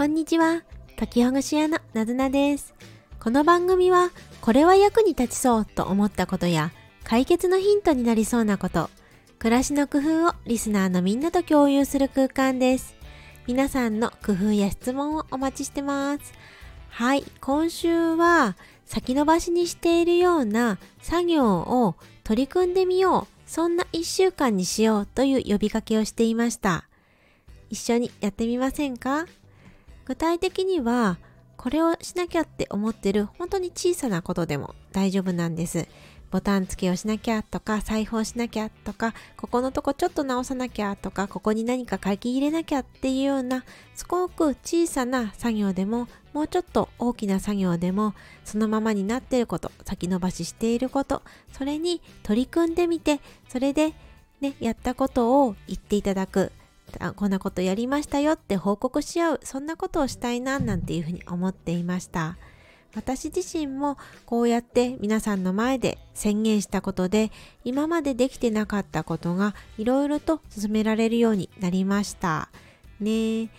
こんにちは。解きほぐし屋のなずなです。この番組は、これは役に立ちそうと思ったことや、解決のヒントになりそうなこと、暮らしの工夫をリスナーのみんなと共有する空間です。皆さんの工夫や質問をお待ちしてます。はい、今週は先延ばしにしているような作業を取り組んでみよう。そんな一週間にしようという呼びかけをしていました。一緒にやってみませんか？具体的にはこれをしなきゃって思ってる本当に小さなことでも大丈夫なんです。ボタン付けをしなきゃとか、裁縫しなきゃとか、ここのとこちょっと直さなきゃとか、ここに何か書き入れなきゃっていうような、すごく小さな作業でも、もうちょっと大きな作業でも、そのままになっていること、先延ばししていること、それに取り組んでみて、それでね、やったことを言っていただく。あこんなことやりましたよって報告し合うそんなことをしたいななんていうふうに思っていました。私自身もこうやって皆さんの前で宣言したことで今までできてなかったことがいろいろと進められるようになりました。ね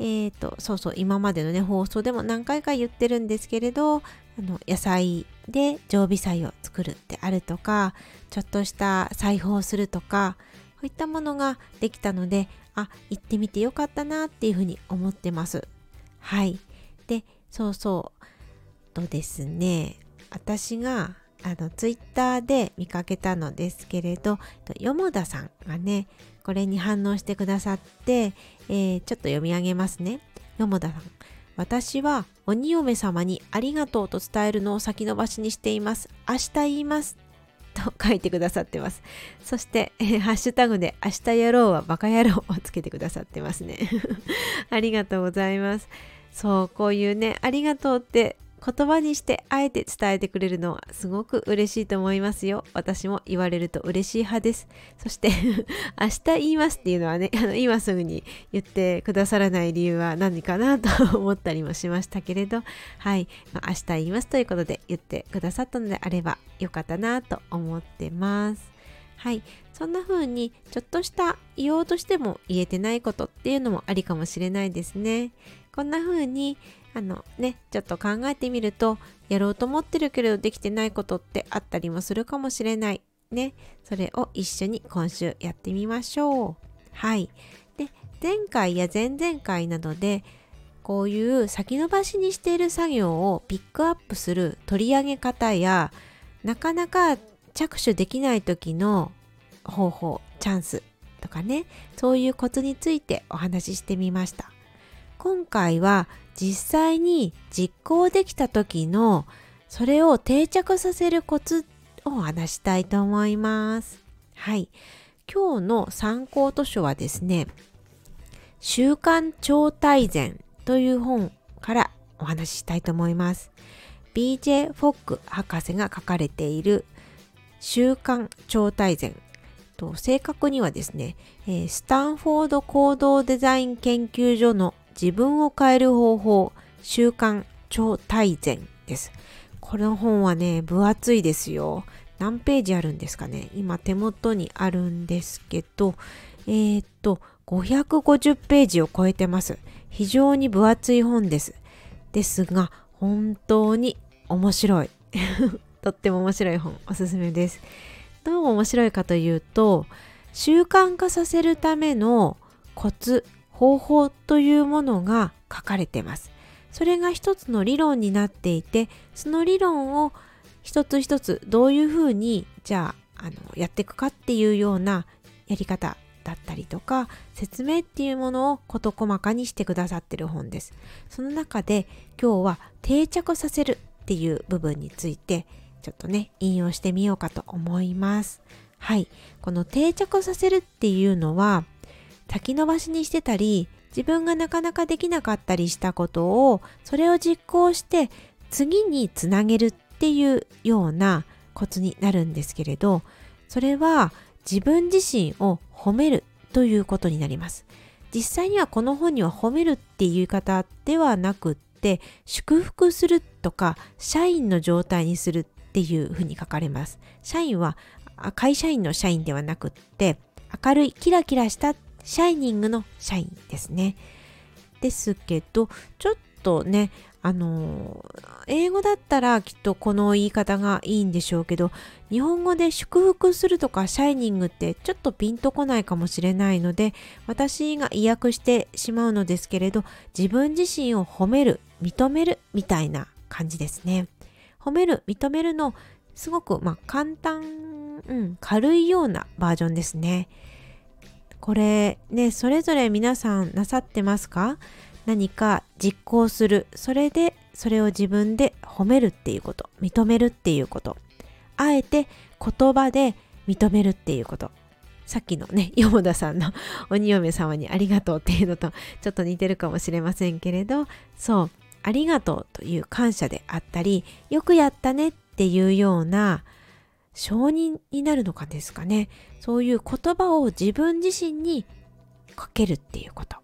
えーと、そうそう今までのね放送でも何回か言ってるんですけれどあの野菜で常備菜を作るってあるとかちょっとした裁縫をするとかこういったものができたのであ行ってみてよかったなっていうふうに思ってます。はい。でそうそう。とですね私があのツイッターで見かけたのですけれどよもださんがねこれに反応してくださって、えー、ちょっと読み上げますね。よもださん。私は鬼嫁様にありがとうと伝えるのを先延ばしにしています。明日言います。と 書いてくださってます。そして、えー、ハッシュタグで明日やろうはバカ野郎をつけてくださってますね。ありがとうございます。そう、こういうね、ありがとうって言葉にしてあえて伝えてくれるのはすごく嬉しいと思いますよ。私も言われると嬉しい派です。そして 明日言いますっていうのはね、あの今すぐに言ってくださらない理由は何かなと思ったりもしましたけれど、はい、まあ、明日言いますということで言ってくださったのであればよかったなと思ってます。はい、そんな風にちょっとした言おうとしても言えてないことっていうのもありかもしれないですね。こんな風にあのねちょっと考えてみるとやろうと思ってるけれどできてないことってあったりもするかもしれない。ね。それを一緒に今週やってみましょう。はい。で前回や前々回などでこういう先延ばしにしている作業をピックアップする取り上げ方やなかなか着手できない時の方法チャンスとかね。そういうコツについてお話ししてみました。今回は実際に実行できた時のそれを定着させるコツを話したいと思います。はい。今日の参考図書はですね、習慣超大全という本からお話ししたいと思います。BJ フォック博士が書かれている習慣超大全と正確にはですね、スタンフォード行動デザイン研究所の自分を変える方法習慣超大全です。この本はね、分厚いですよ。何ページあるんですかね今手元にあるんですけど、えー、っと、550ページを超えてます。非常に分厚い本です。ですが、本当に面白い。とっても面白い本、おすすめです。どう面白いかというと、習慣化させるためのコツ、方法というものが書かれてます。それが一つの理論になっていてその理論を一つ一つどういうふうにじゃああのやっていくかっていうようなやり方だったりとか説明っていうものを事細かにしてくださってる本です。その中で今日は定着させるっていう部分についてちょっとね引用してみようかと思います。はい。この定着させるっていうのは先延ばしにしてたり自分がなかなかできなかったりしたことをそれを実行して次につなげるっていうようなコツになるんですけれどそれは自分自身を褒めるということになります。実際にはこの本には褒めるっていう言い方ではなくって祝福するとか社員の状態にするっていうふうに書かれます。社員は会社員の社員ではなくって明るいキラキラしたシャイニングの社員ですね。ですけどちょっとねあの英語だったらきっとこの言い方がいいんでしょうけど日本語で祝福するとかシャイニングってちょっとピンとこないかもしれないので私が意訳してしまうのですけれど自分自身を褒める認めるみたいな感じですね褒める認めるのすごくまあ簡単、うん、軽いようなバージョンですねこれねそれぞれ皆さんなさってますか？何か実行する。それでそれを自分で褒めるっていうこと。認めるっていうこと。あえて言葉で認めるっていうこと。さっきのね、ヨ田さんの鬼嫁様にありがとうっていうのとちょっと似てるかもしれませんけれど、そう、ありがとうという感謝であったり、よくやったねっていうような承認になるのかですかね。そういう言葉を自分自身にかけるっていうこと。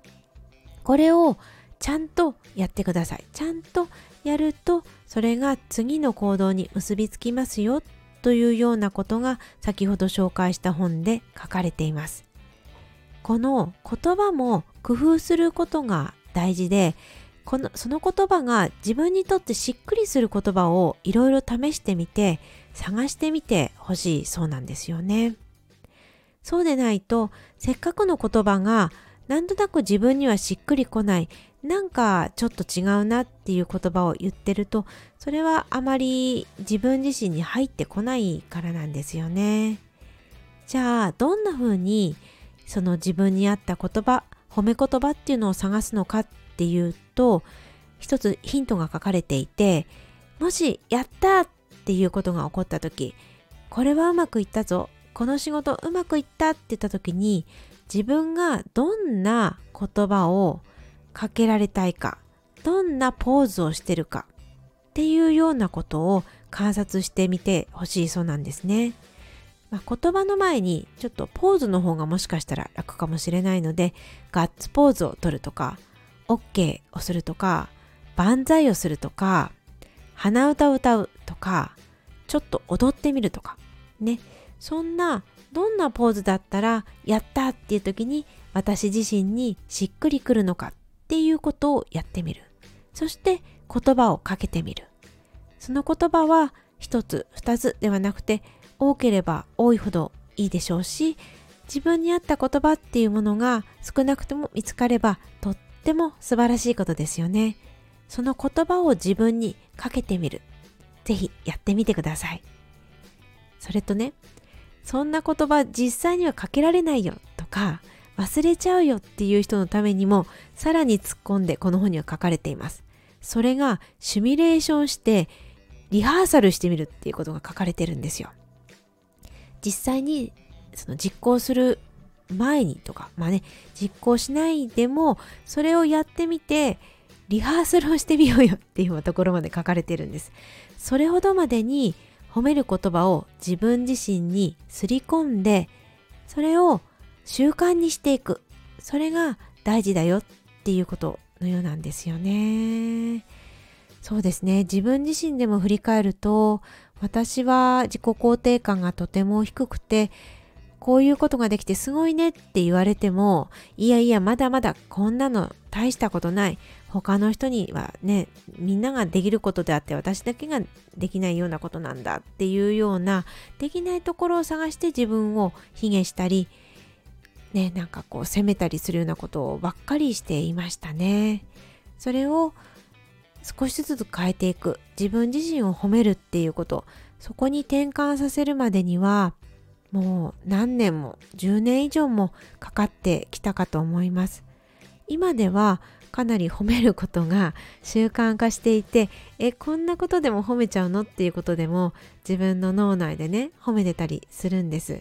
これをちゃんとやってください。ちゃんとやるとそれが次の行動に結びつきますよというようなことが先ほど紹介した本で書かれています。この言葉も工夫することが大事でこのその言葉が自分にとってしっくりする言葉をいろいろ試してみて探してみてほしいそうなんですよね。そうでないとせっかくの言葉がなんとなく自分にはしっくりこないなんかちょっと違うなっていう言葉を言ってるとそれはあまり自分自身に入ってこないからなんですよね。じゃあどんな風にその自分に合った言葉褒め言葉っていうのを探すのかっていうと一つヒントが書かれていてもしやったっていうことが起こった時これはうまくいったぞこの仕事うまくいったって言った時に自分がどんな言葉をかけられたいかどんなポーズをしてるかっていうようなことを観察してみてほしいそうなんですね。まあ、言葉の前にちょっとポーズの方がもしかしたら楽かもしれないのでガッツポーズを取るとか OK をするとか万歳をするとか鼻歌を歌うとかちょっと踊ってみるとかね。そんなどんなポーズだったらやったっていう時に私自身にしっくりくるのかっていうことをやってみる。そして言葉をかけてみる。その言葉は一つ二つではなくて多ければ多いほどいいでしょうし自分に合った言葉っていうものが少なくとも見つかればとっても素晴らしいことですよねその言葉を自分にかけてみるぜひやってみてくださいそれとねそんな言葉実際にはかけられないよとか忘れちゃうよっていう人のためにもさらに突っ込んでこの本には書かれています。それがシミュレーションしてリハーサルしてみるっていうことが書かれてるんですよ。実際にその実行する前にとか、まあね、実行しないでもそれをやってみてリハーサルをしてみようよっていうところまで書かれてるんです。それほどまでに褒める言葉を自分自身にすり込んでそれを習慣にしていく。それが大事だよっていうことのようなんですよね。そうですね。自分自身でも振り返ると私は自己肯定感がとても低くてこういうことができてすごいねって言われてもいやいやまだまだこんなの大したことない他の人にはねみんなができることであって私だけができないようなことなんだっていうようなできないところを探して自分を卑下したりねなんかこう責めたりするようなことをばっかりしていましたね。それを少しずつ変えていく。自分自身を褒めるっていうこと。そこに転換させるまでにはもう何年も10年以上もかかってきたかと思います。今ではかなり褒めることが 習慣化していてえこんなことでも褒めちゃうのっていうことでも自分の脳内でね褒めてたりするんです。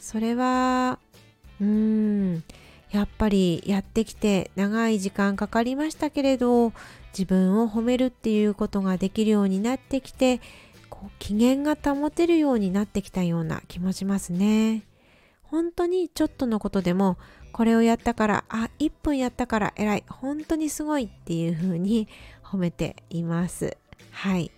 それはうーんやっぱりやってきて長い時間かかりましたけれど自分を褒めるっていうことができるようになってきてこう機嫌が保てるようになってきたような気もしますね。本当にちょっとのことでもこれをやったからあ1分やったから偉い本当にすごいっていう風に 褒めていますはい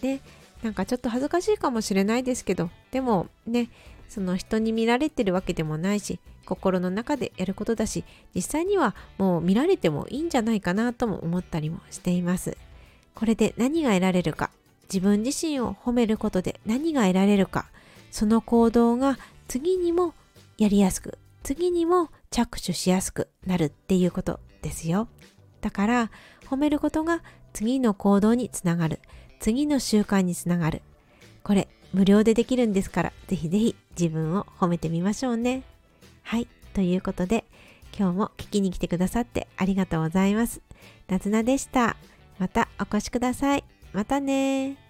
でなんかちょっと恥ずかしいかもしれないですけどでもねその人に見られてるわけでもないし心の中でやることだし実際にはもう見られてもいいんじゃないかなとも思ったりもしています。これで何が得られるか自分自身を褒めることで何が得られるかその行動が次にもやりやすく次にも着手しやすくなるっていうことですよ。だから褒めることが次の行動につながる次の習慣につながる。これ無料でできるんですからぜひぜひ自分を褒めてみましょうね。はい。ということで今日も聞きに来てくださってありがとうございます。なずなでした。またお越しください。またね